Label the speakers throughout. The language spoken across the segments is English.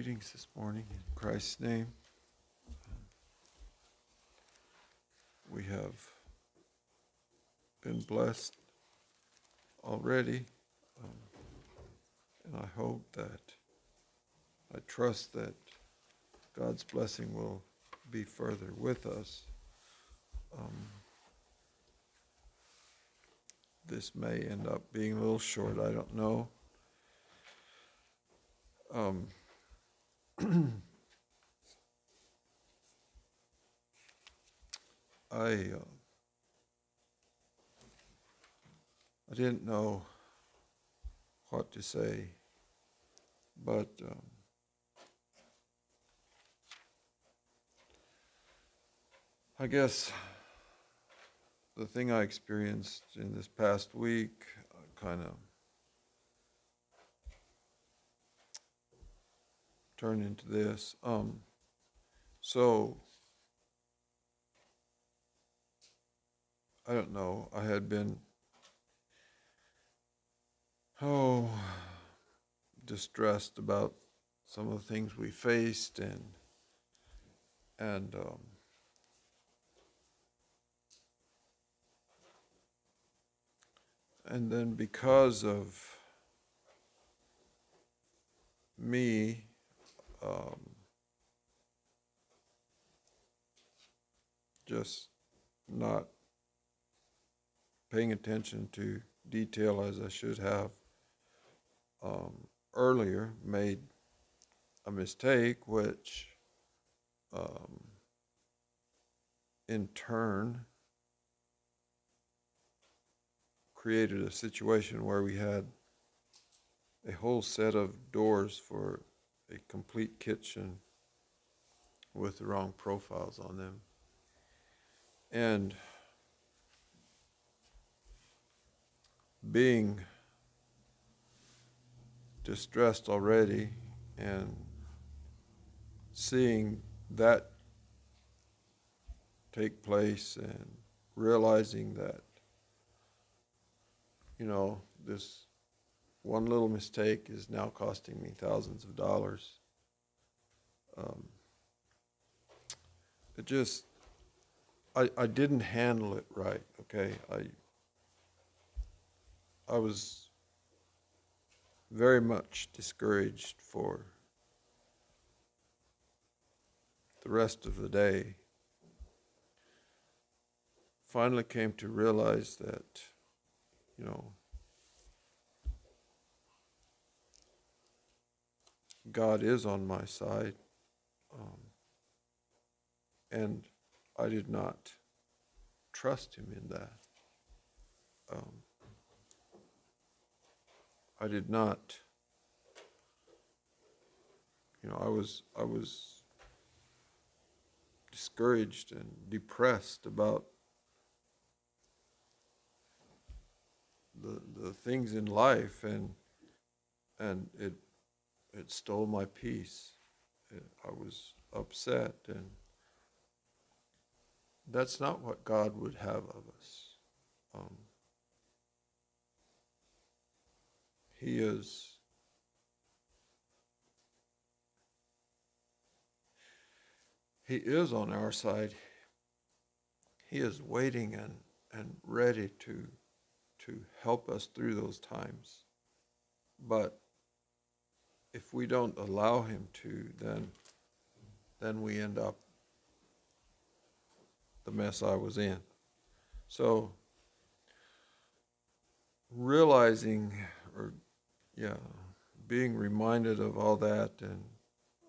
Speaker 1: This morning in Christ's name. We have been blessed already, um, and I hope that, I trust that God's blessing will be further with us. Um, this may end up being a little short, I don't know. Um, I uh, I didn't know what to say, but um, I guess the thing I experienced in this past week uh, kind of turned into this. Um, so I don't know. I had been oh distressed about some of the things we faced and and um, and then because of me um, just not paying attention to detail as I should have um, earlier, made a mistake, which um, in turn created a situation where we had a whole set of doors for a complete kitchen with the wrong profiles on them. And being distressed already and seeing that take place and realizing that, you know, this one little mistake is now costing me thousands of dollars. Um, it just, I, I didn't handle it right, okay? I, I was very much discouraged for the rest of the day. Finally came to realize that, you know, God is on my side. Um, and I did not trust Him in that. Um, I did not. You know, I was I was discouraged and depressed about the the things in life, and and it it stole my peace. I was upset, and that's not what God would have of us. Um, he is He is on our side. He is waiting and, and ready to, to help us through those times. But if we don't allow him to, then then we end up the mess I was in. So realizing or yeah, being reminded of all that and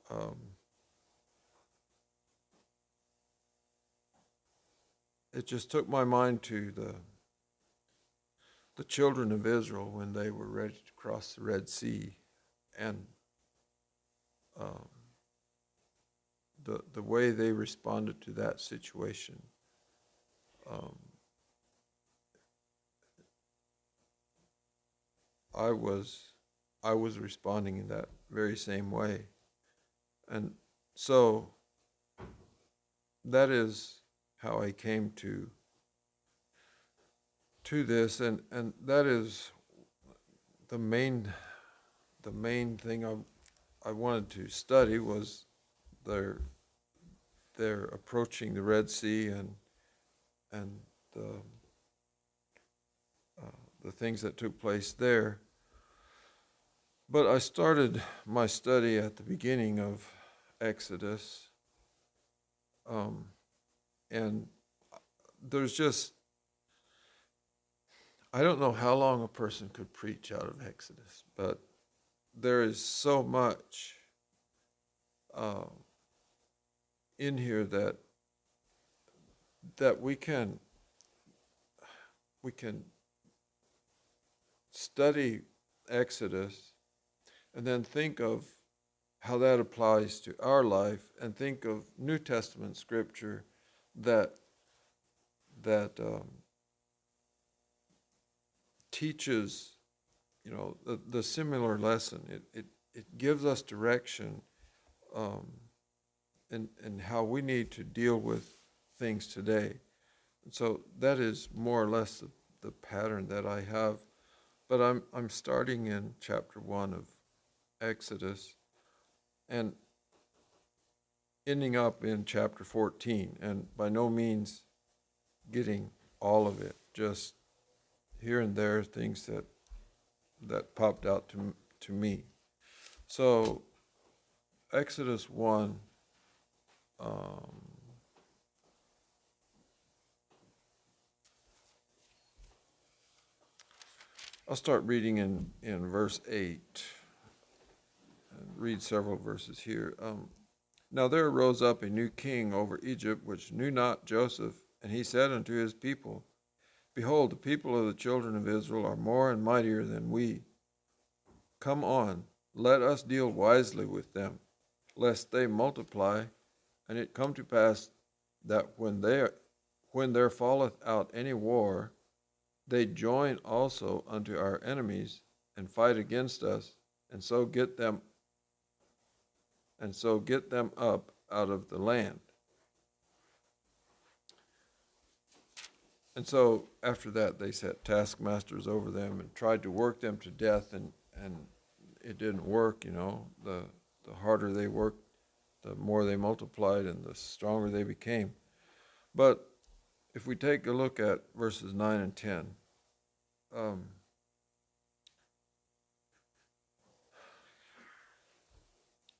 Speaker 1: um, it just took my mind to the the children of Israel when they were ready to cross the Red Sea and um, the the way they responded to that situation. Um, I was I was responding in that very same way, and so that is how I came to to this, and and that is the main the main thing I I wanted to study was their they're approaching the Red Sea and and the uh, the things that took place there. But I started my study at the beginning of Exodus, um, and there's just I don't know how long a person could preach out of Exodus, but there is so much uh, in here that that we can we can study Exodus and then think of how that applies to our life and think of New Testament scripture that that um, teaches you know the, the similar lesson. It, it, it gives us direction um, and, and how we need to deal with things today. And so that is more or less the, the pattern that I have. But I'm, I'm starting in chapter 1 of Exodus and ending up in chapter 14 and by no means getting all of it just here and there things that that popped out to to me. So exodus 1 um, i'll start reading in in verse 8 and read several verses here. Um, now there arose up a new king over egypt which knew not joseph and he said unto his people Behold, the people of the children of Israel are more and mightier than we. Come on, let us deal wisely with them, lest they multiply, and it come to pass that when they when there falleth out any war, they join also unto our enemies and fight against us, and so get them and so get them up out of the land. And so after that, they set taskmasters over them and tried to work them to death, and, and it didn't work, you know. The, the harder they worked, the more they multiplied and the stronger they became. But if we take a look at verses 9 and 10, um,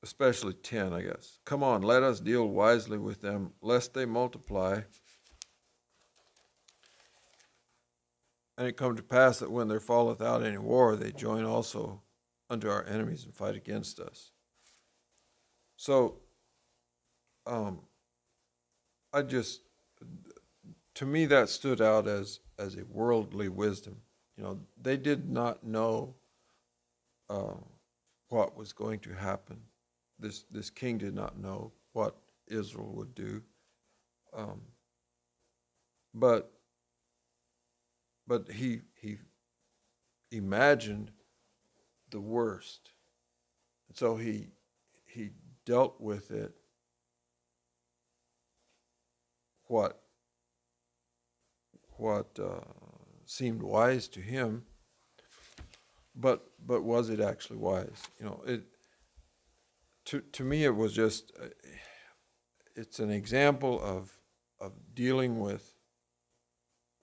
Speaker 1: especially 10, I guess. Come on, let us deal wisely with them, lest they multiply And it come to pass that when there falleth out any war, they join also unto our enemies and fight against us. So, um, I just, to me, that stood out as as a worldly wisdom. You know, they did not know uh, what was going to happen. This this king did not know what Israel would do. Um, but but he he imagined the worst. And so he he dealt with it what what uh, seemed wise to him but but was it actually wise you know it to to me it was just uh, it's an example of of dealing with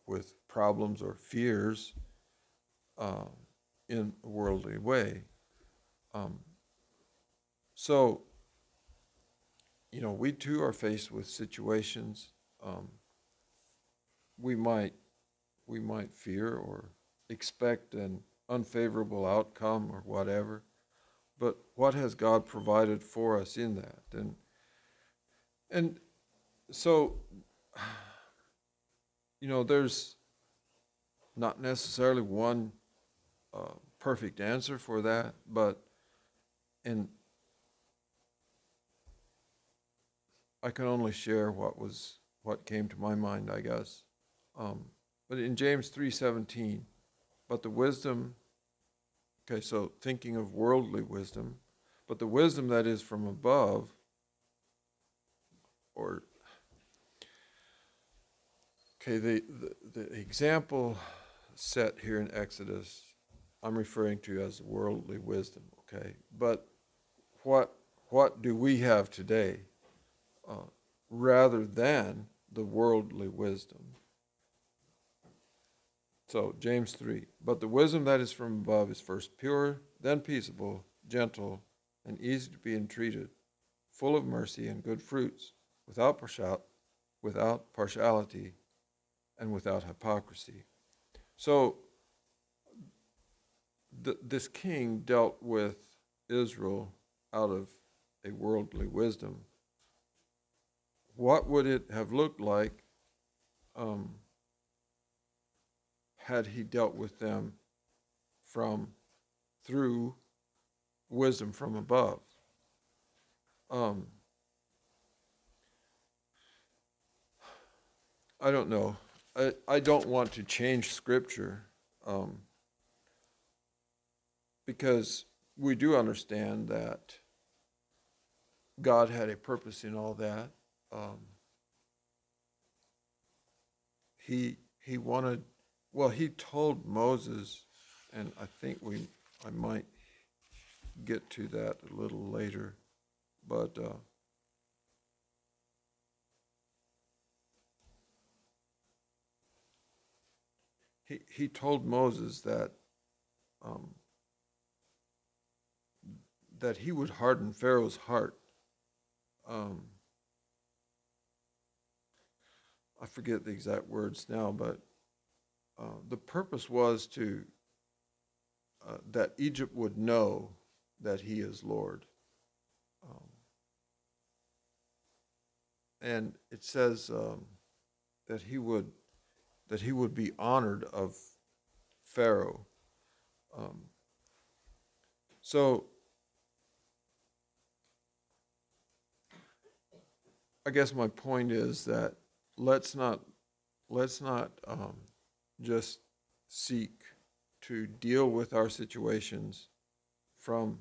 Speaker 1: with problems or fears um, in a worldly way. Um, so, you know, we too are faced with situations um, we might we might fear or expect an unfavorable outcome or whatever. But what has God provided for us in that? And and so you know, there's not necessarily one uh, perfect answer for that, but in I can only share what was what came to my mind, I guess. Um, but in James three seventeen, but the wisdom. Okay, so thinking of worldly wisdom, but the wisdom that is from above, or okay, the, the, the example set here in Exodus, I'm referring to as worldly wisdom, okay? But what, what do we have today uh, rather than the worldly wisdom. So, James 3 But the wisdom that is from above is first pure, then peaceable, gentle, and easy to be entreated, full of mercy and good fruits, without, without partiality and without hypocrisy. So, th- this king dealt with Israel out of a worldly wisdom. What would it have looked like um, had he dealt with them from through wisdom from above? Um, I don't know. I, I don't want to change scripture um, because we do understand that God had a purpose in all that. Um, he he wanted well he told Moses and I think we I might get to that a little later but uh, he he told Moses that um, that he would harden Pharaoh's heart um, I forget the exact words now, but uh, the purpose was to uh, that Egypt would know that He is Lord. Um, and it says um, that He would that He would be honored of Pharaoh. Um, so I guess my point is that let's not let's not um, just seek to deal with our situations from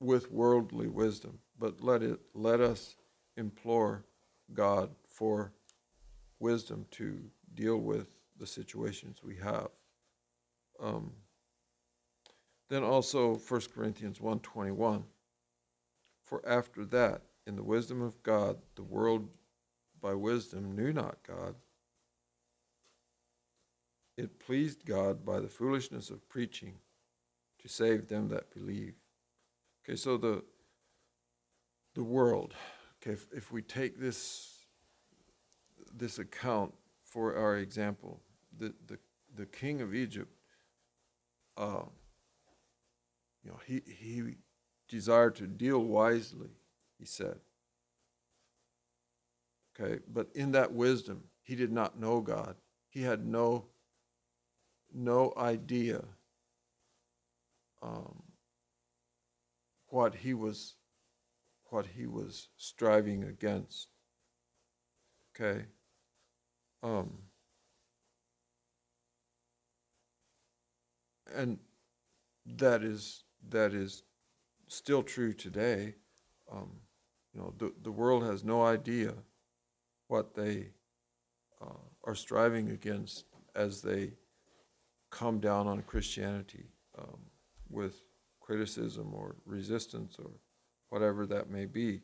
Speaker 1: with worldly wisdom, but let it let us implore God for wisdom to deal with the situations we have. Um, then also 1 Corinthians 1:21 For after that in the wisdom of God, the world by wisdom knew not God. It pleased God by the foolishness of preaching to save them that believe. Okay, so the the world. Okay, if, if we take this this account for our example, the the, the king of Egypt, uh, you know, he he desired to deal wisely he said. Okay, but in that wisdom, he did not know God. He had no, no idea um, what he was, what he was striving against. Okay, um, and that is that is still true today. Um, you know, the, the world has no idea what they uh, are striving against as they come down on Christianity um, with criticism or resistance or whatever that may be.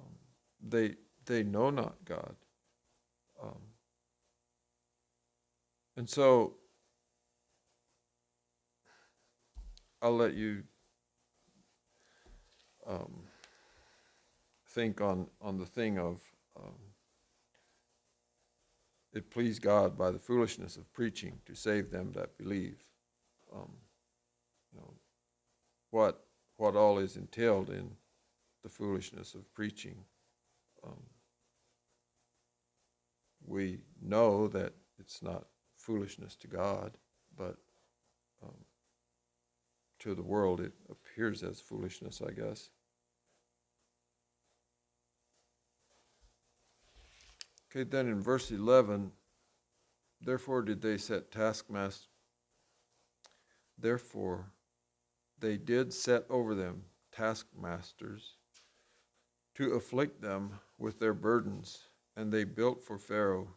Speaker 1: Um, they, they know not God. Um, and so I'll let you um, think on, on the thing of um, it pleased God by the foolishness of preaching to save them that believe. Um, you know, what, what all is entailed in the foolishness of preaching. Um, we know that it's not foolishness to God, but um, to the world it appears as foolishness, I guess. Okay, then in verse 11, therefore did they set taskmasters, therefore they did set over them taskmasters to afflict them with their burdens, and they built for Pharaoh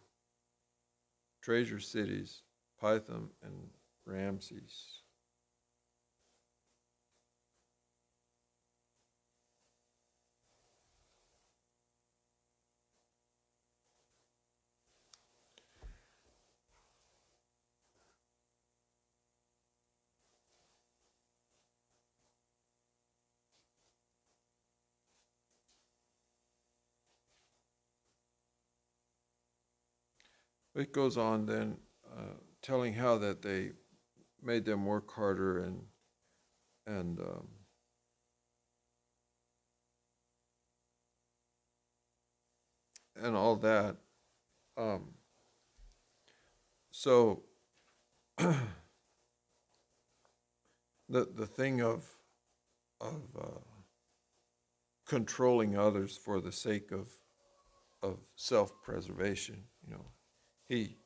Speaker 1: treasure cities, Pithom and Ramses. It goes on then, uh, telling how that they made them work harder and, and, um, and all that. Um, so, the, the thing of, of, uh, controlling others for the sake of, of self-preservation, you know, he,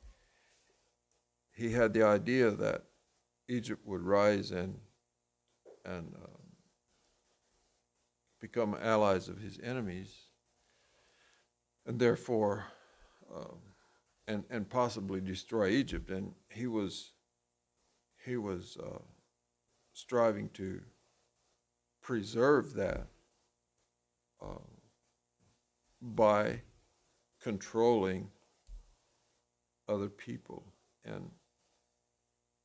Speaker 1: he had the idea that Egypt would rise and, and um, become allies of his enemies, and therefore, um, and and possibly destroy Egypt. And he was, he was uh, striving to preserve that uh, by controlling other people, and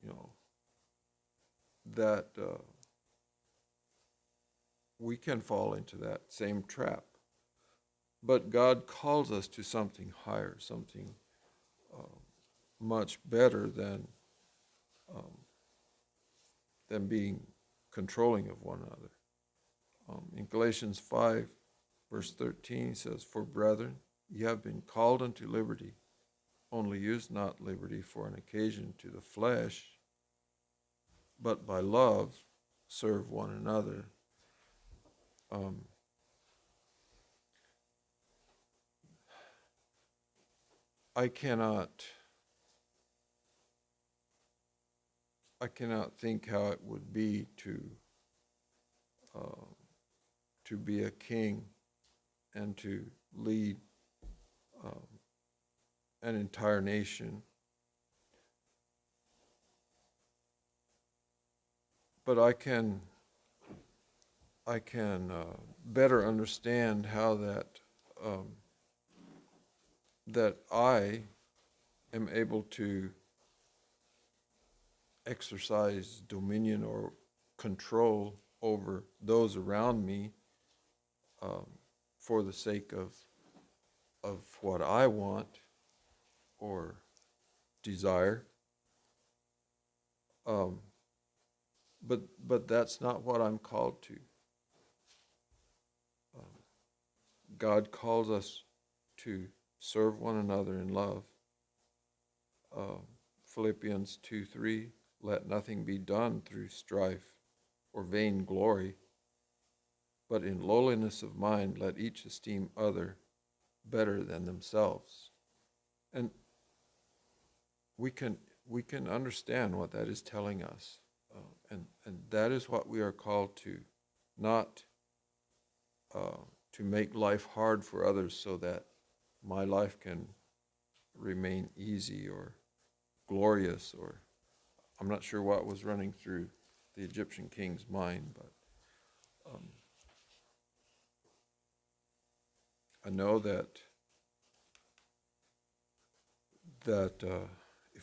Speaker 1: you know that uh, we can fall into that same trap. But God calls us to something higher, something uh, much better than um, than being controlling of one another. Um, in Galatians 5, verse 13, he says, For brethren, ye have been called unto liberty, only use not liberty for an occasion to the flesh, but by love serve one another. Um, I cannot I cannot think how it would be to uh, to be a king and to lead um, an entire nation. But I can I can uh, better understand how that um, that I am able to exercise dominion or control over those around me um, for the sake of of what I want or desire. Um, but but that's not what I'm called to. Um, God calls us to serve one another in love. Uh, Philippians 2 3, let nothing be done through strife or vain glory, but in lowliness of mind let each esteem other better than themselves. And we can, we can understand what that is telling us. Uh, and, and that is what we are called to, not uh, to make life hard for others so that my life can remain easy or glorious or I'm not sure what was running through the Egyptian king's mind, but um, I know that that uh,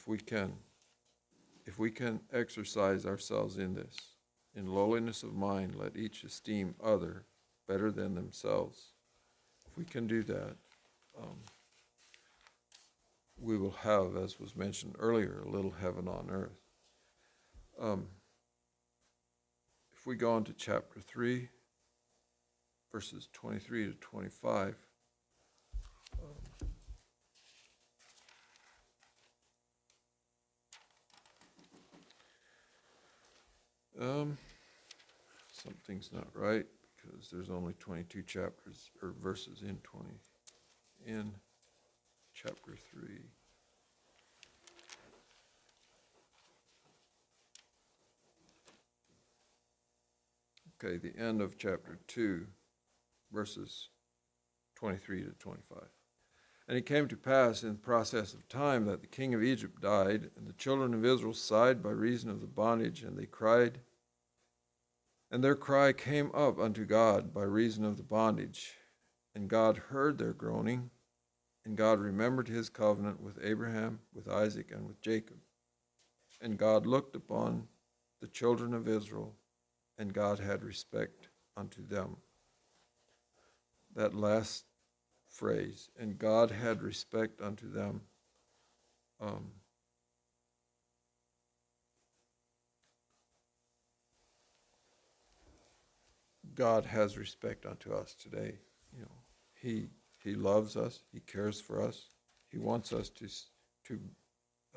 Speaker 1: if we can if we can exercise ourselves in this in lowliness of mind let each esteem other better than themselves if we can do that um, we will have, as was mentioned earlier, a little heaven on earth. Um, if we go on to chapter 3, verses 23 to 25. Um, um, something's not right because there's only 22 chapters or verses in 20 in chapter 3. Okay, the end of chapter 2, verses 23 to 25. And it came to pass in the process of time that the king of Egypt died, and the children of Israel sighed by reason of the bondage, and they cried. And their cry came up unto God by reason of the bondage. And God heard their groaning, and God remembered his covenant with Abraham, with Isaac, and with Jacob. And God looked upon the children of Israel, and God had respect unto them. That last phrase, and God had respect unto them, um, God has respect unto us today. You know, He He loves us. He cares for us. He wants us to to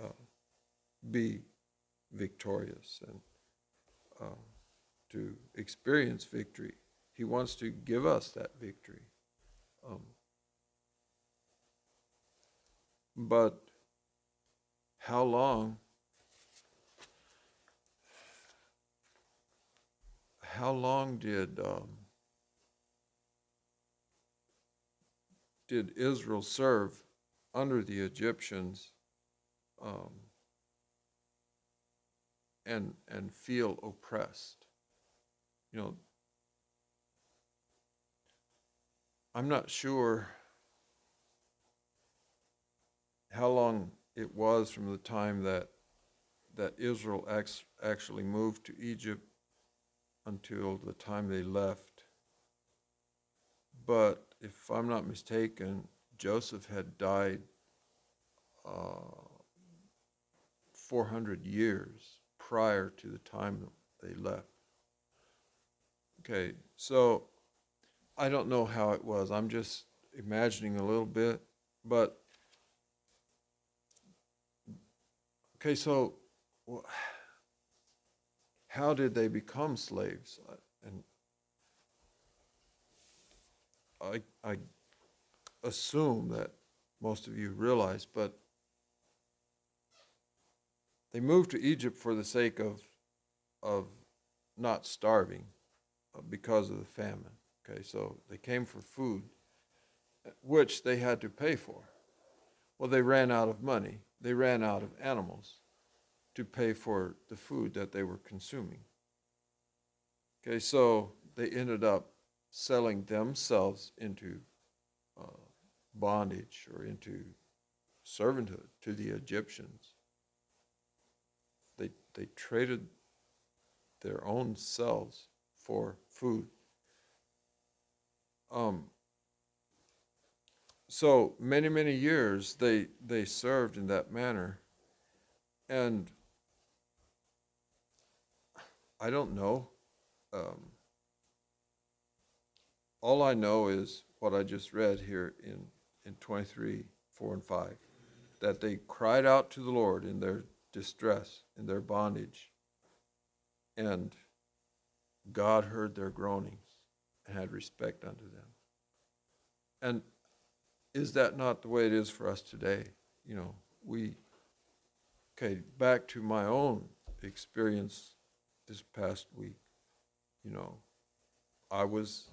Speaker 1: uh, be victorious and uh, to experience victory. He wants to give us that victory. Um, but how long? How long did um, did Israel serve under the Egyptians um, and and feel oppressed? You know, I'm not sure how long it was from the time that that Israel ex- actually moved to Egypt until the time they left. But if I'm not mistaken, Joseph had died uh, 400 years prior to the time they left. Okay, so I don't know how it was. I'm just imagining a little bit, but okay, so how did they become slaves? And I, I assume that most of you realize, but they moved to Egypt for the sake of, of not starving uh, because of the famine. Okay, so they came for food, which they had to pay for. Well, they ran out of money. They ran out of animals to pay for the food that they were consuming. Okay, so they ended up selling themselves into uh, bondage or into servanthood to the Egyptians. They, they traded their own selves for food. Um, so many, many years they, they served in that manner. And I don't know. Um, all I know is what I just read here in, in 23, 4 and 5, that they cried out to the Lord in their distress, in their bondage, and God heard their groanings and had respect unto them. And is that not the way it is for us today? You know, we, okay, back to my own experience this past week, you know, I was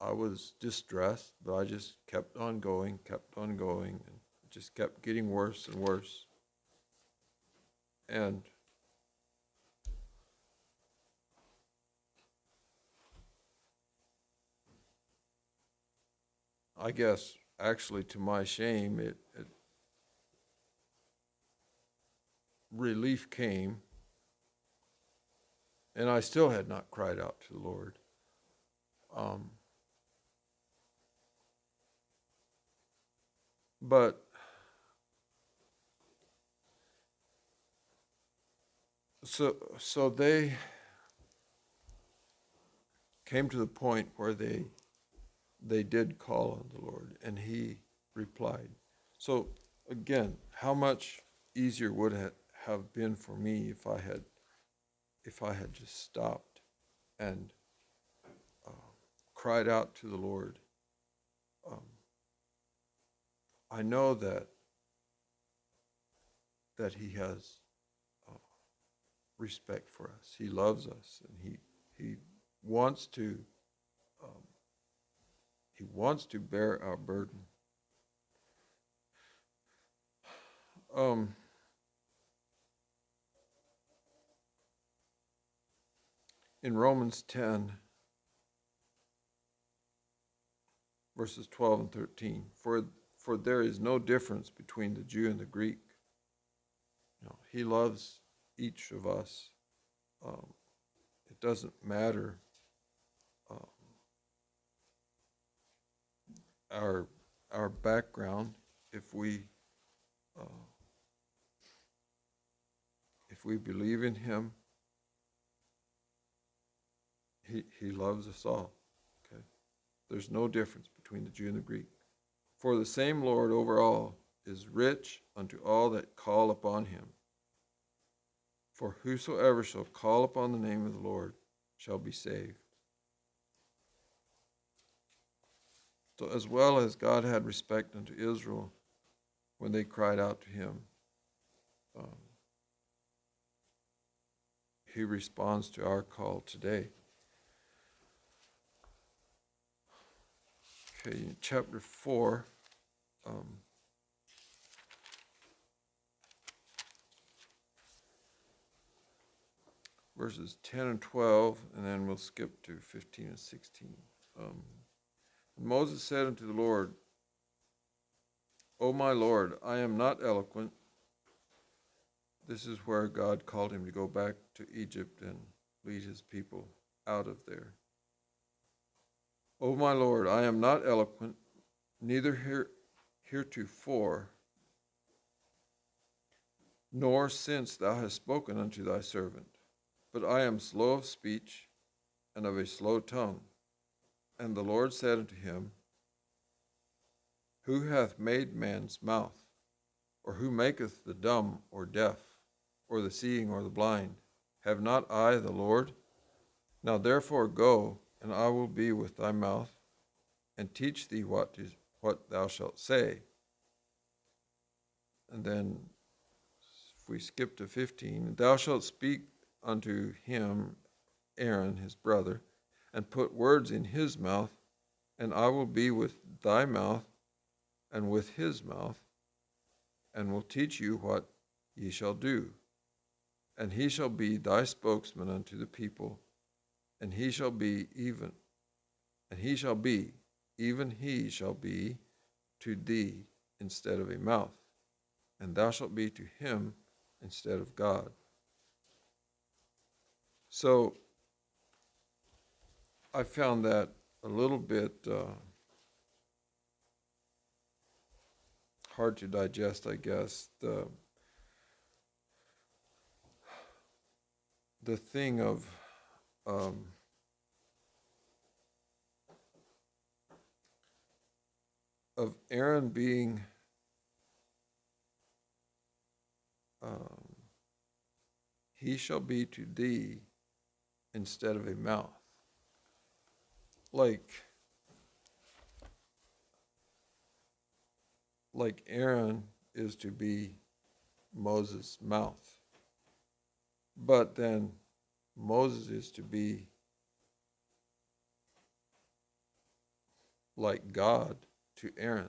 Speaker 1: I was distressed, but I just kept on going, kept on going, and just kept getting worse and worse. And I guess actually to my shame, it, it relief came, and I still had not cried out to the Lord. Um, but so so they came to the point where they they did call on the Lord, and He replied. So again, how much easier would it have been for me if I had if I had just stopped and uh, cried out to the Lord? Um, I know that that He has uh, respect for us. He loves us, and He He wants to He wants to bear our burden. Um, in Romans 10, verses 12 and 13, for, for there is no difference between the Jew and the Greek. He loves each of us. Um, it doesn't matter our our background, if we uh, if we believe in Him, He He loves us all. Okay, there's no difference between the Jew and the Greek. For the same Lord over all is rich unto all that call upon Him. For whosoever shall call upon the name of the Lord shall be saved. So, as well as God had respect unto Israel when they cried out to him, um, he responds to our call today. Okay, in chapter 4. Um, verses 10 and 12, and then we'll skip to 15 and 16. Um, and Moses said unto the Lord, O my Lord, I am not eloquent. This is where God called him to go back to Egypt and lead his people out of there. O my Lord, I am not eloquent, neither here, heretofore, nor since thou hast spoken unto thy servant. But I am slow of speech and of a slow tongue. And the Lord said unto him, Who hath made man's mouth? Or who maketh the dumb or deaf, or the seeing or the blind? Have not I the Lord? Now therefore go, and I will be with thy mouth, and teach thee what, what thou shalt say. And then, if we skip to 15, thou shalt speak unto him Aaron his brother, and put words in his mouth, and I will be with thy mouth and with his mouth, and will teach you what ye shall do. And he shall be thy spokesman unto the people, and he shall be even, and he shall be, even he shall be to thee instead of a mouth, and thou shalt be to him instead of God. So I found that a little bit uh, hard to digest, I guess. The the thing of um, of Aaron being um, he shall be to thee instead of a mouth. Like, like Aaron is to be Moses' mouth. But then Moses is to be like God to Aaron.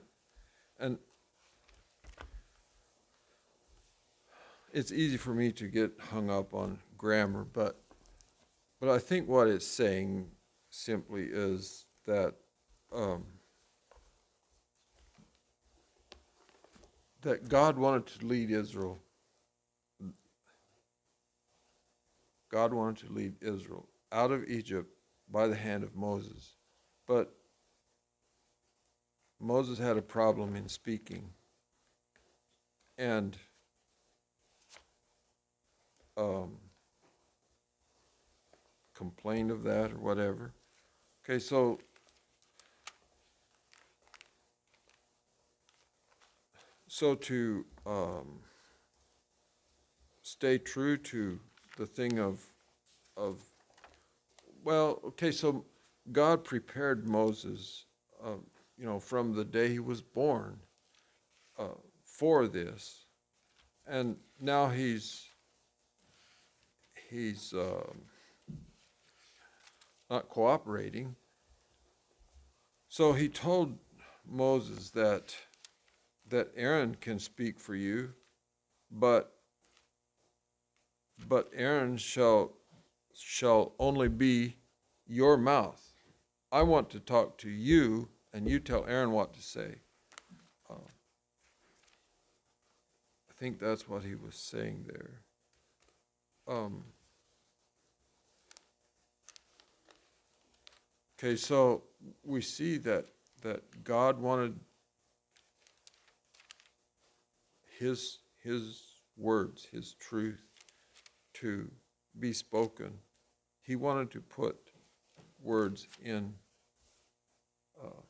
Speaker 1: And it's easy for me to get hung up on grammar, but but I think what it's saying simply is that um, that God wanted to lead Israel. God wanted to lead Israel out of Egypt by the hand of Moses. But Moses had a problem in speaking. And um, complained of that or whatever. Okay, so so to um, stay true to the thing of of well, okay, so God prepared Moses, uh, you know, from the day he was born uh, for this, and now he's he's. Um, not cooperating. So he told Moses that that Aaron can speak for you, but but Aaron shall shall only be your mouth. I want to talk to you, and you tell Aaron what to say. Uh, I think that's what he was saying there. Um, Okay, so we see that, that God wanted his, his words, his truth, to be spoken, he wanted to put words in uh,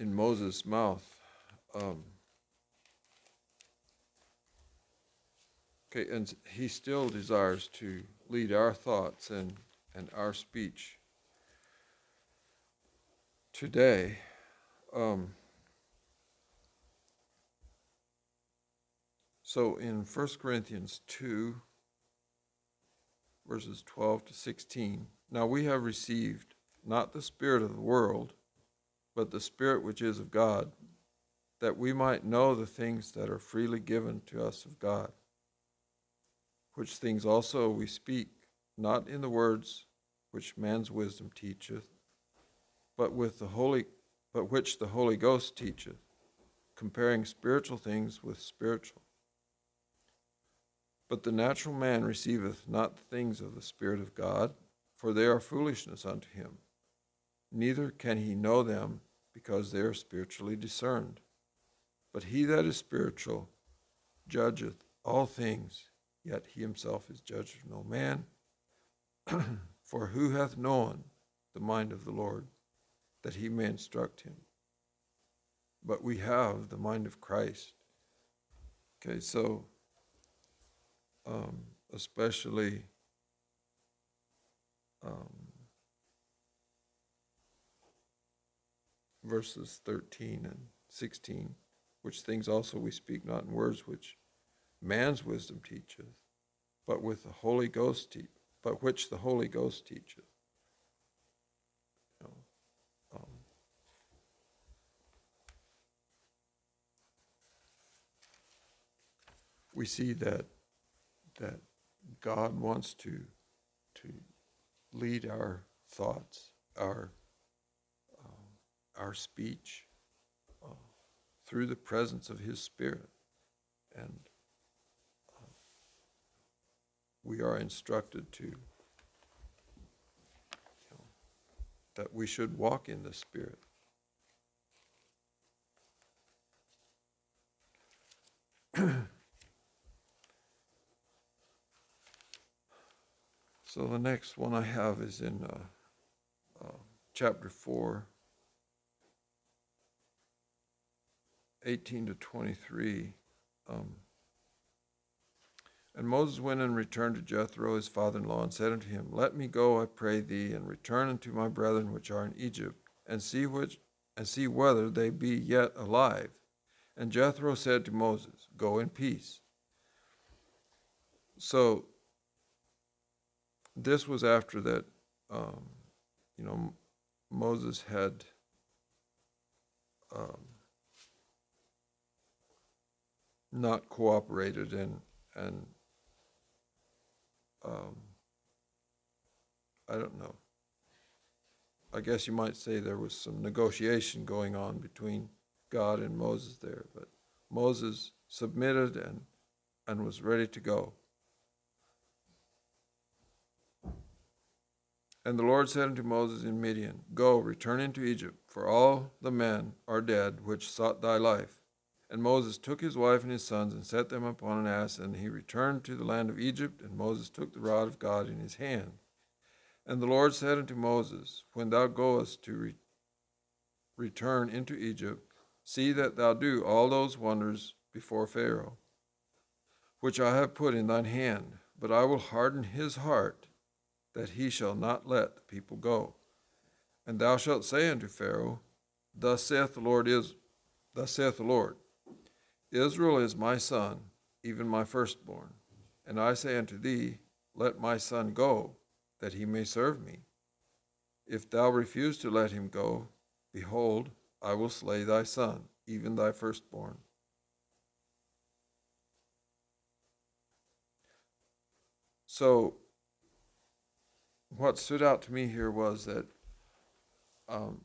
Speaker 1: in Moses' mouth. Um, okay, and he still desires to lead our thoughts and, and our speech today. Um, so in 1 Corinthians 2, verses 12 to 16, now we have received not the Spirit of the world, but the Spirit which is of God, that we might know the things that are freely given to us of God, which things also we speak, not in the words which man's wisdom teacheth, but with the Holy but which the Holy Ghost teacheth, comparing spiritual things with spiritual. But the natural man receiveth not the things of the Spirit of God, for they are foolishness unto him. Neither can he know them, because they are spiritually discerned. But he that is spiritual judgeth all things, yet he himself is judged of no man. for who hath known the mind of the Lord? that he may instruct him. But we have the mind of Christ. Okay, so um, especially um, verses 13 and 16, which things also we speak not in words which man's wisdom teacheth, but with the Holy Ghost, te- but which the Holy Ghost teacheth. We see that that God wants to to lead our thoughts, our um, our speech uh, through the presence of His Spirit, and uh, we are instructed to that we should walk in the Spirit. So the next one I have is in uh, uh, chapter 4, 18 to 23. Um, and Moses went and returned to Jethro, his father in law, and said unto him, Let me go, I pray thee, and return unto my brethren which are in Egypt, and see which and see whether they be yet alive. And Jethro said to Moses, Go in peace. So this was after that, um, you know, Moses had um, not cooperated and and um, I don't know. I guess you might say there was some negotiation going on between God and Moses there, but Moses submitted and and was ready to go. And the Lord said unto Moses in Midian, Go, return into Egypt, for all the men are dead which sought thy life. And Moses took his wife and his sons and set them upon an ass, and he returned to the land of Egypt, and Moses took the rod of God in his hand. And the Lord said unto Moses, When thou goest to re- return into Egypt, see that thou do all those wonders before Pharaoh, which I have put in thine hand, but I will harden his heart that he shall not let the people go. And thou shalt say unto Pharaoh, Thus saith the Lord is thus saith the Lord, Israel is my son, even my firstborn. And I say unto thee, Let my son go, that he may serve me. If thou refuse to let him go, behold, I will slay thy son, even thy firstborn. So what stood out to me here was that um,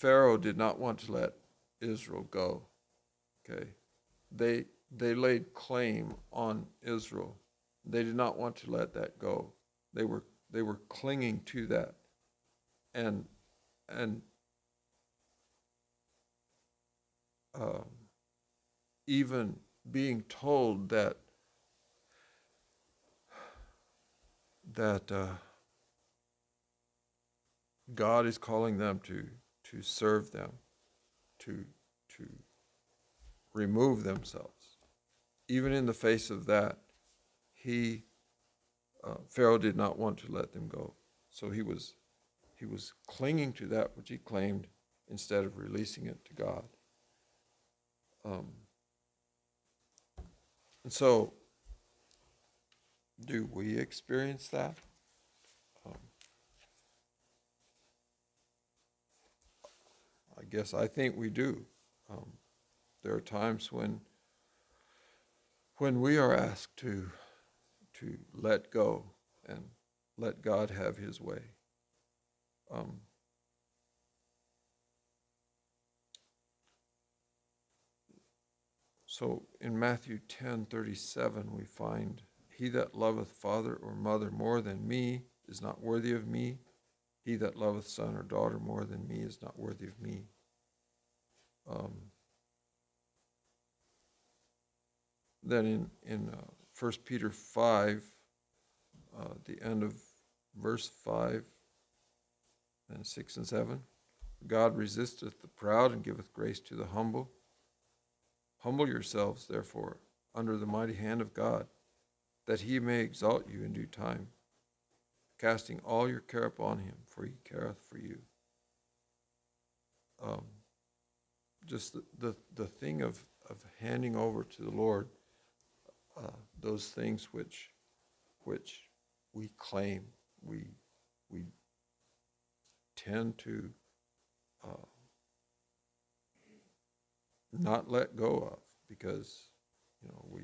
Speaker 1: Pharaoh did not want to let Israel go. Okay, they they laid claim on Israel. They did not want to let that go. They were they were clinging to that, and and um, even being told that that uh, God is calling them to to serve them, to to remove themselves. Even in the face of that, he uh, Pharaoh did not want to let them go, so he was he was clinging to that which he claimed instead of releasing it to God. Um, and so, do we experience that? I guess I think we do. Um, there are times when when we are asked to to let go and let God have His way. Um, so in Matthew ten thirty seven, we find, He that loveth father or mother more than me is not worthy of me. He that loveth son or daughter more than me is not worthy of me. Um, then in in uh, 1 Peter 5, uh, the end of verse 5 and 6 and 7. God resisteth the proud and giveth grace to the humble. Humble yourselves, therefore, under the mighty hand of God, that he may exalt you in due time, casting all your care upon him, for he careth for you. Um, just the, the, the thing of, of handing over to the Lord uh, those things which which we claim we we tend to uh, not let go of because you know we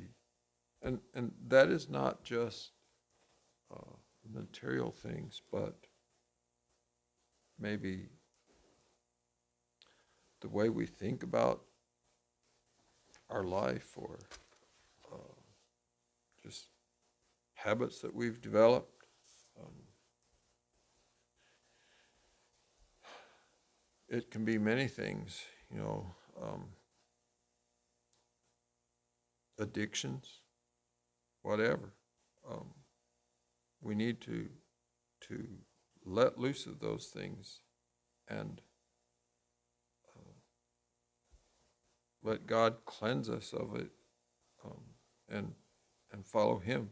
Speaker 1: and and that is not just uh, material things but maybe the way we think about our life or uh, just habits that we've developed. Um, it can be many things, you know, um, addictions, whatever. Um, we need to to let loose of those things and uh, let God cleanse us of it um, and and follow him,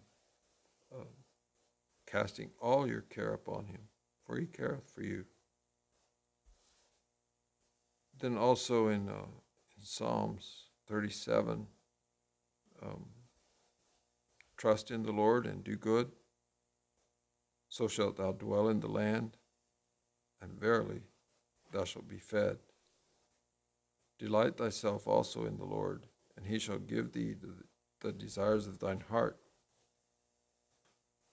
Speaker 1: uh, casting all your care upon him, for he careth for you. Then also in, uh, in Psalms 37, um, trust in the Lord and do good, so shalt thou dwell in the land, and verily thou shalt be fed. Delight thyself also in the Lord, and he shall give thee the desires of thine heart.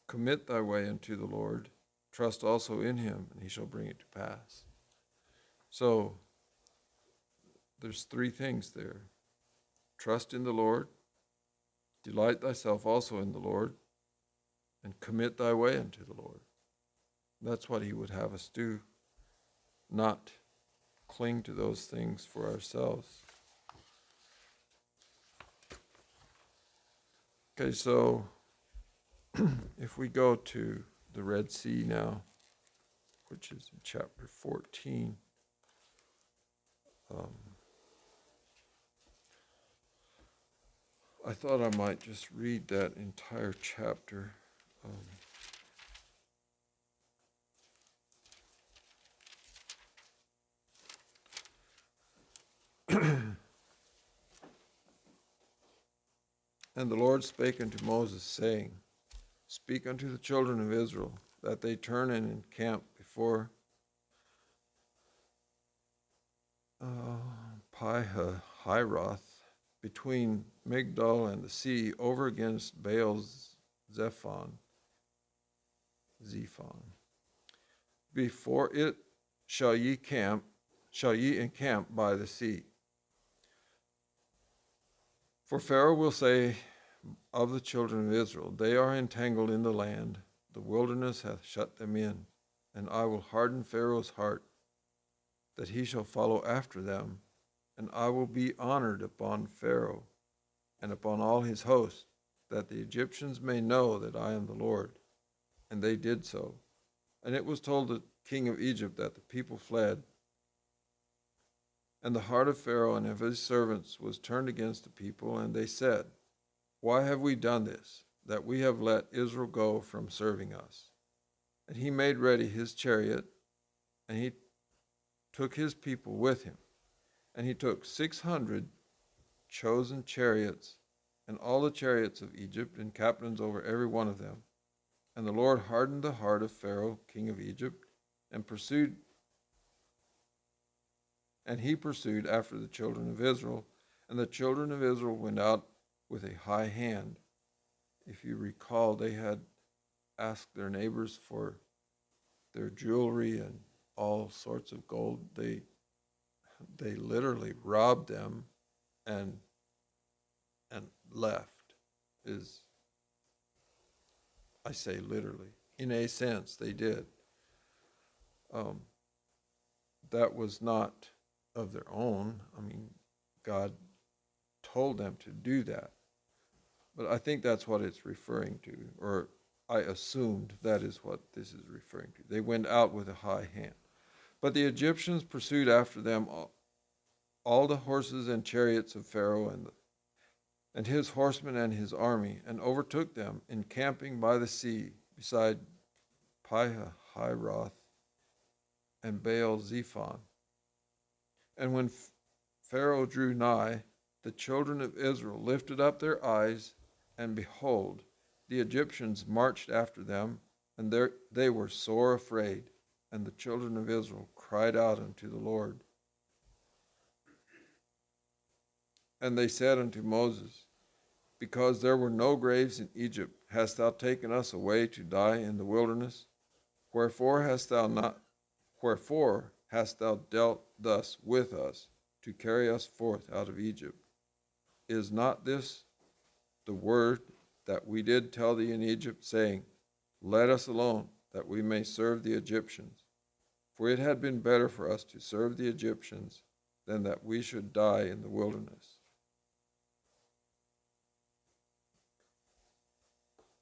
Speaker 1: Commit thy way unto the Lord, trust also in him, and he shall bring it to pass. So, there's three things there trust in the Lord, delight thyself also in the Lord, and commit thy way unto the Lord. That's what he would have us do, not cling to those things for ourselves. Okay, so if we go to the Red Sea now, which is in chapter 14, um, I thought I might just read that entire chapter. Um, And the Lord spake unto Moses, saying, Speak unto the children of Israel, that they turn and encamp before uh, Pihahiroth, between Migdol and the sea, over against Baal Zephon. Zephon. Before it shall ye camp, shall ye encamp by the sea. For Pharaoh will say of the children of Israel, They are entangled in the land, the wilderness hath shut them in, and I will harden Pharaoh's heart, that he shall follow after them, and I will be honored upon Pharaoh and upon all his host, that the Egyptians may know that I am the Lord. And they did so. And it was told the king of Egypt that the people fled. And the heart of Pharaoh and of his servants was turned against the people, and they said, Why have we done this, that we have let Israel go from serving us? And he made ready his chariot, and he took his people with him. And he took six hundred chosen chariots, and all the chariots of Egypt, and captains over every one of them. And the Lord hardened the heart of Pharaoh, king of Egypt, and pursued and he pursued after the children of Israel, and the children of Israel went out with a high hand. If you recall, they had asked their neighbors for their jewelry and all sorts of gold. They they literally robbed them and and left is I say literally. In a sense, they did. Um, that was not of their own. I mean, God told them to do that. But I think that's what it's referring to, or I assumed that is what this is referring to. They went out with a high hand. But the Egyptians pursued after them all, all the horses and chariots of Pharaoh and, the, and his horsemen and his army, and overtook them, encamping by the sea beside Pihahiroth and Baal Zephon. And when Pharaoh drew nigh, the children of Israel lifted up their eyes, and behold, the Egyptians marched after them, and they were sore afraid. And the children of Israel cried out unto the Lord. And they said unto Moses, Because there were no graves in Egypt, hast thou taken us away to die in the wilderness? Wherefore hast thou not wherefore hast thou dealt thus with us to carry us forth out of Egypt? Is not this the word that we did tell thee in Egypt, saying, Let us alone, that we may serve the Egyptians? For it had been better for us to serve the Egyptians than that we should die in the wilderness.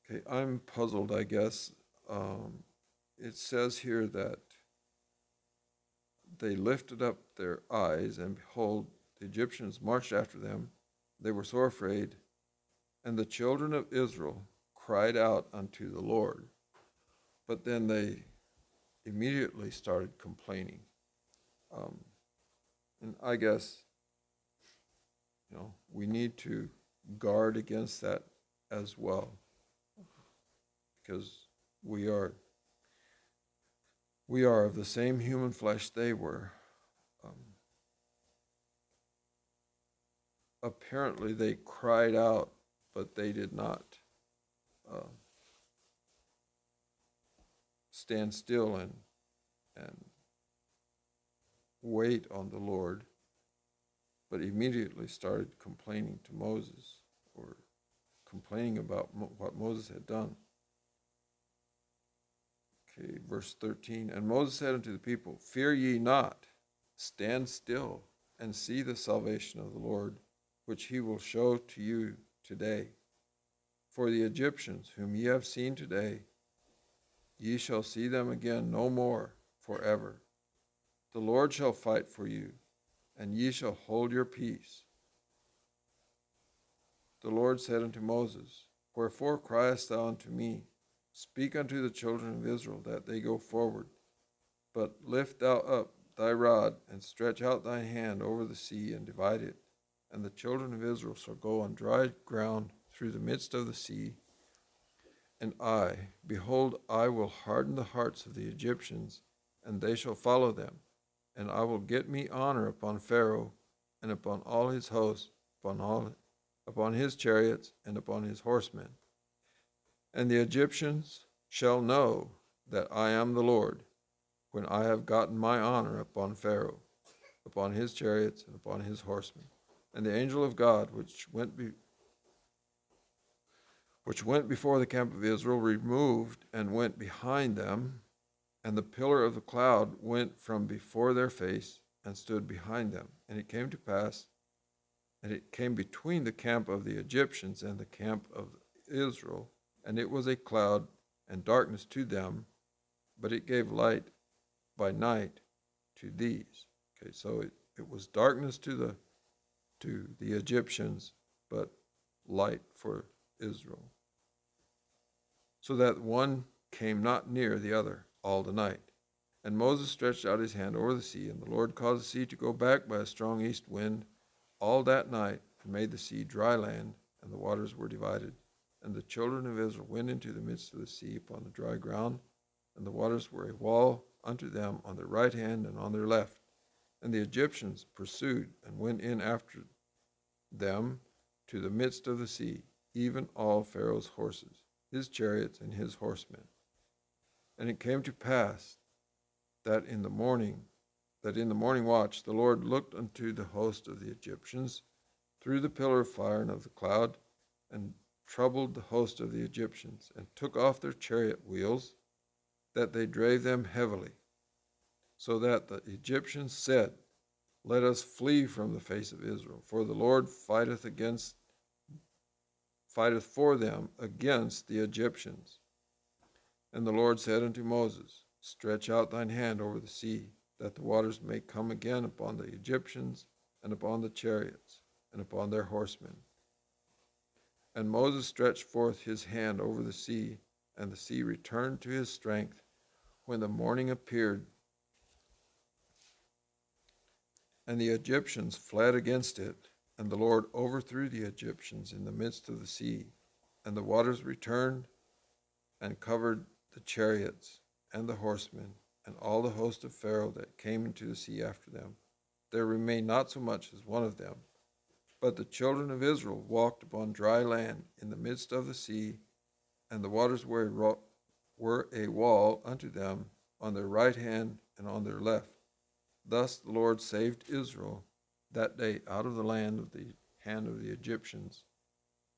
Speaker 1: Okay, I'm puzzled, I guess. Um, it says here that they lifted up their eyes, and behold, the Egyptians marched after them. They were sore afraid. And the children of Israel cried out unto the Lord. But then they immediately started complaining. Um, and I guess, you know, we need to guard against that as well. Because we are we are of the same human flesh they were. Um, apparently, they cried out, but they did not uh, stand still and and wait on the Lord, but immediately started complaining to Moses or complaining about mo- what Moses had done. Okay, verse 13. And Moses said unto the people, Fear ye not, stand still and see the salvation of the Lord, which he will show to you today. For the Egyptians, whom ye have seen today, ye shall see them again no more forever. The Lord shall fight for you, and ye shall hold your peace. The Lord said unto Moses, Wherefore criest thou unto me? Speak unto the children of Israel that they go forward. But lift thou up thy rod, and stretch out thy hand over the sea, and divide it. And the children of Israel shall go on dry ground through the midst of the sea. And I, behold, I will harden the hearts of the Egyptians, and they shall follow them. And I will get me honor upon Pharaoh, and upon all his hosts, upon all upon his chariots, and upon his horsemen. And the Egyptians shall know that I am the Lord, when I have gotten my honor upon Pharaoh, upon his chariots, and upon his horsemen. And the angel of God, which went be, which went before the camp of Israel, removed and went behind them, and the pillar of the cloud went from before their face, and stood behind them. And it came to pass, and it came between the camp of the Egyptians and the camp of Israel, and it was a cloud and darkness to them, but it gave light by night to these. Okay, so it, it was darkness to the to the Egyptians, but light for Israel. So that one came not near the other all the night. And Moses stretched out his hand over the sea, and the Lord caused the sea to go back by a strong east wind all that night, and made the sea dry land, and the waters were divided. And the children of Israel went into the midst of the sea upon the dry ground, and the waters were a wall unto them on their right hand and on their left. And the Egyptians pursued and went in after them to the midst of the sea, even all Pharaoh's horses, his chariots, and his horsemen. And it came to pass that in the morning, that in the morning watch, the Lord looked unto the host of the Egyptians through the pillar of fire and of the cloud, and troubled the host of the Egyptians, and took off their chariot wheels, that they drave them heavily, so that the Egyptians said, Let us flee from the face of Israel, for the Lord fighteth against fighteth for them against the Egyptians. And the Lord said unto Moses, Stretch out thine hand over the sea, that the waters may come again upon the Egyptians, and upon the chariots, and upon their horsemen. And Moses stretched forth his hand over the sea, and the sea returned to his strength when the morning appeared. And the Egyptians fled against it, and the Lord overthrew the Egyptians in the midst of the sea, and the waters returned and covered the chariots and the horsemen and all the host of Pharaoh that came into the sea after them. There remained not so much as one of them. But the children of Israel walked upon dry land in the midst of the sea, and the waters were a, ro- were a wall unto them on their right hand and on their left. Thus the Lord saved Israel that day out of the land of the hand of the Egyptians.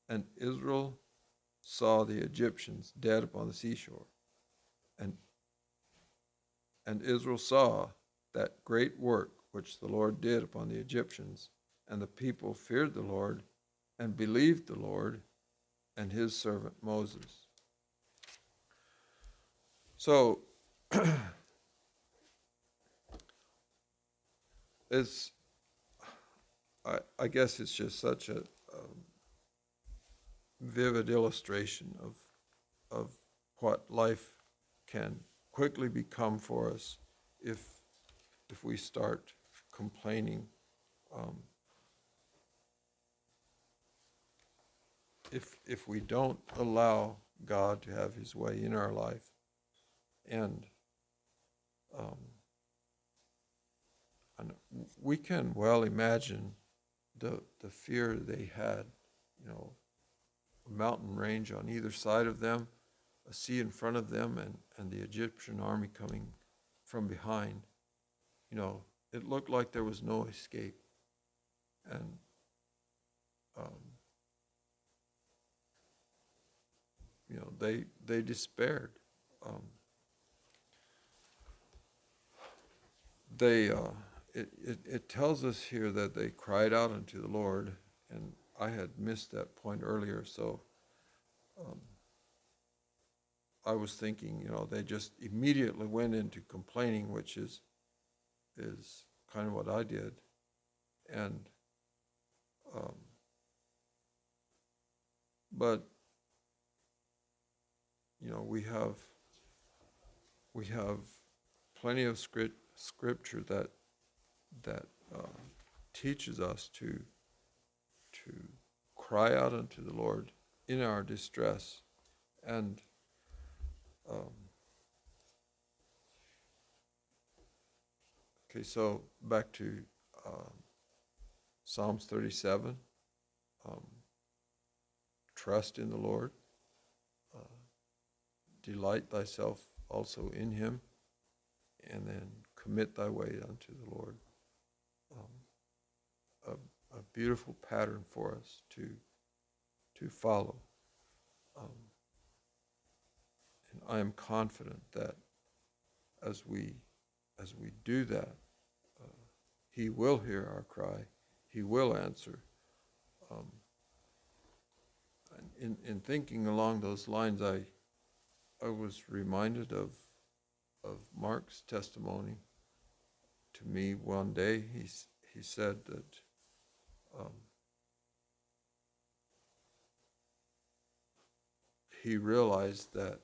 Speaker 1: And Israel saw the Egyptians dead upon the seashore. And, and Israel saw that great work which the Lord did upon the Egyptians, and the people feared the Lord and believed the Lord and his servant Moses. So, it's, I, I guess it's just such a, um, vivid illustration of, of what life can quickly become for us if, if we start complaining. Um, if, if we don't allow God to have his way in our life, and um, and we can well imagine the the fear they had, you know, a mountain range on either side of them, a sea in front of them, and, and the Egyptian army coming from behind. You know, it looked like there was no escape. And um, they they despaired. Um, they uh, it, it, it tells us here that they cried out unto the Lord, and I had missed that point earlier, so um, I was thinking, you know, they just immediately went into complaining, which is is kind of what I did, and um, but you know we have we have plenty of script, scripture that that uh, teaches us to to cry out unto the Lord in our distress and um, okay so back to um, Psalms 37 um, trust in the Lord delight thyself also in him and then commit thy way unto the Lord um, a, a beautiful pattern for us to to follow. Um, and I am confident that as we as we do that, uh, He will hear our cry. He will answer. Um, in, in thinking along those lines, I, I was reminded of, of Mark's testimony. To me, one day, he, he said that um, he realized that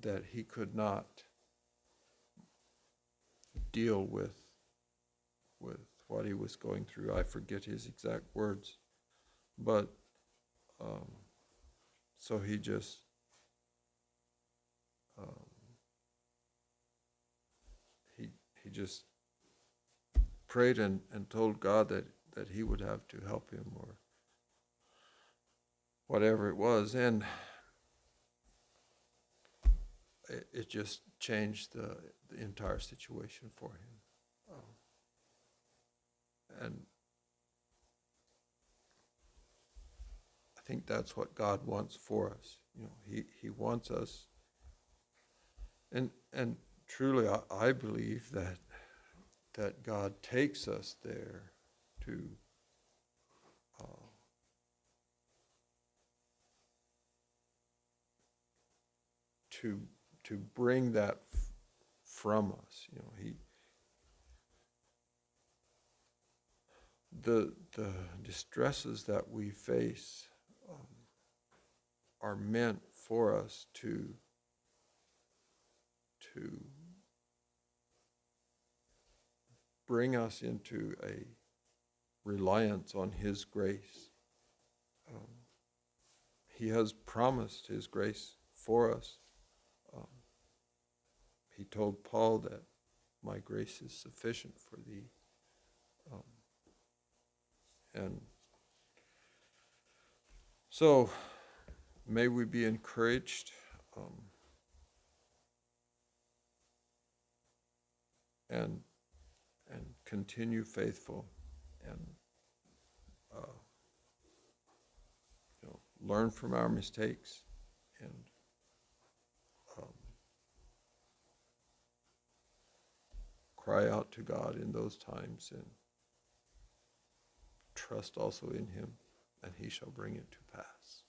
Speaker 1: that he could not deal with with what he was going through. I forget his exact words, but um, so he just um, he he just prayed and, and told God that, that he would have to help him or whatever it was. And it, it just changed the, the entire situation for him. Um, and I think that's what God wants for us. You know he, he wants us and and truly I, I believe that that God takes us there to uh, to to bring that f- from us. You know, he the the distresses that we face um, are meant for us to to bring us into a reliance on His grace. Um, he has promised His grace for us. Um, he told Paul that my grace is sufficient for thee. Um, and so may we be encouraged. Um, and and continue faithful and uh, you know learn from our mistakes and um, cry out to God in those times and trust also in Him and He shall bring it to pass.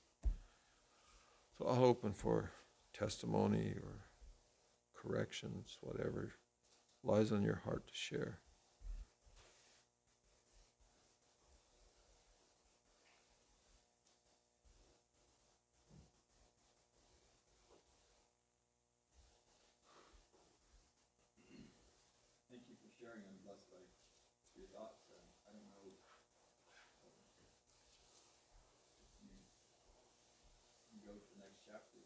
Speaker 1: So I'll open for testimony or corrections, whatever lies on your heart to share.
Speaker 2: Thank you for sharing. I'm blessed by your thoughts. Uh, I don't know. um, You, you go to the next chapter.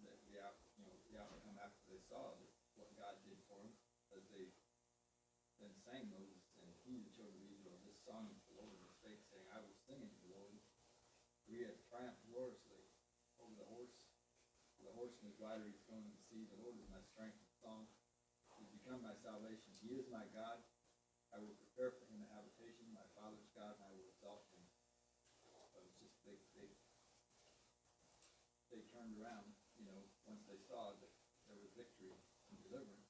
Speaker 2: The, the out, you know, the outcome after they saw that what God did for them, as they then sang Moses and he, the children of Israel, this song to the Lord, and spake, saying, I will sing unto the Lord. We have triumphed gloriously over the horse, rider he's thrown in the sea. The Lord is my strength and song. He's become my salvation. He is my God. I will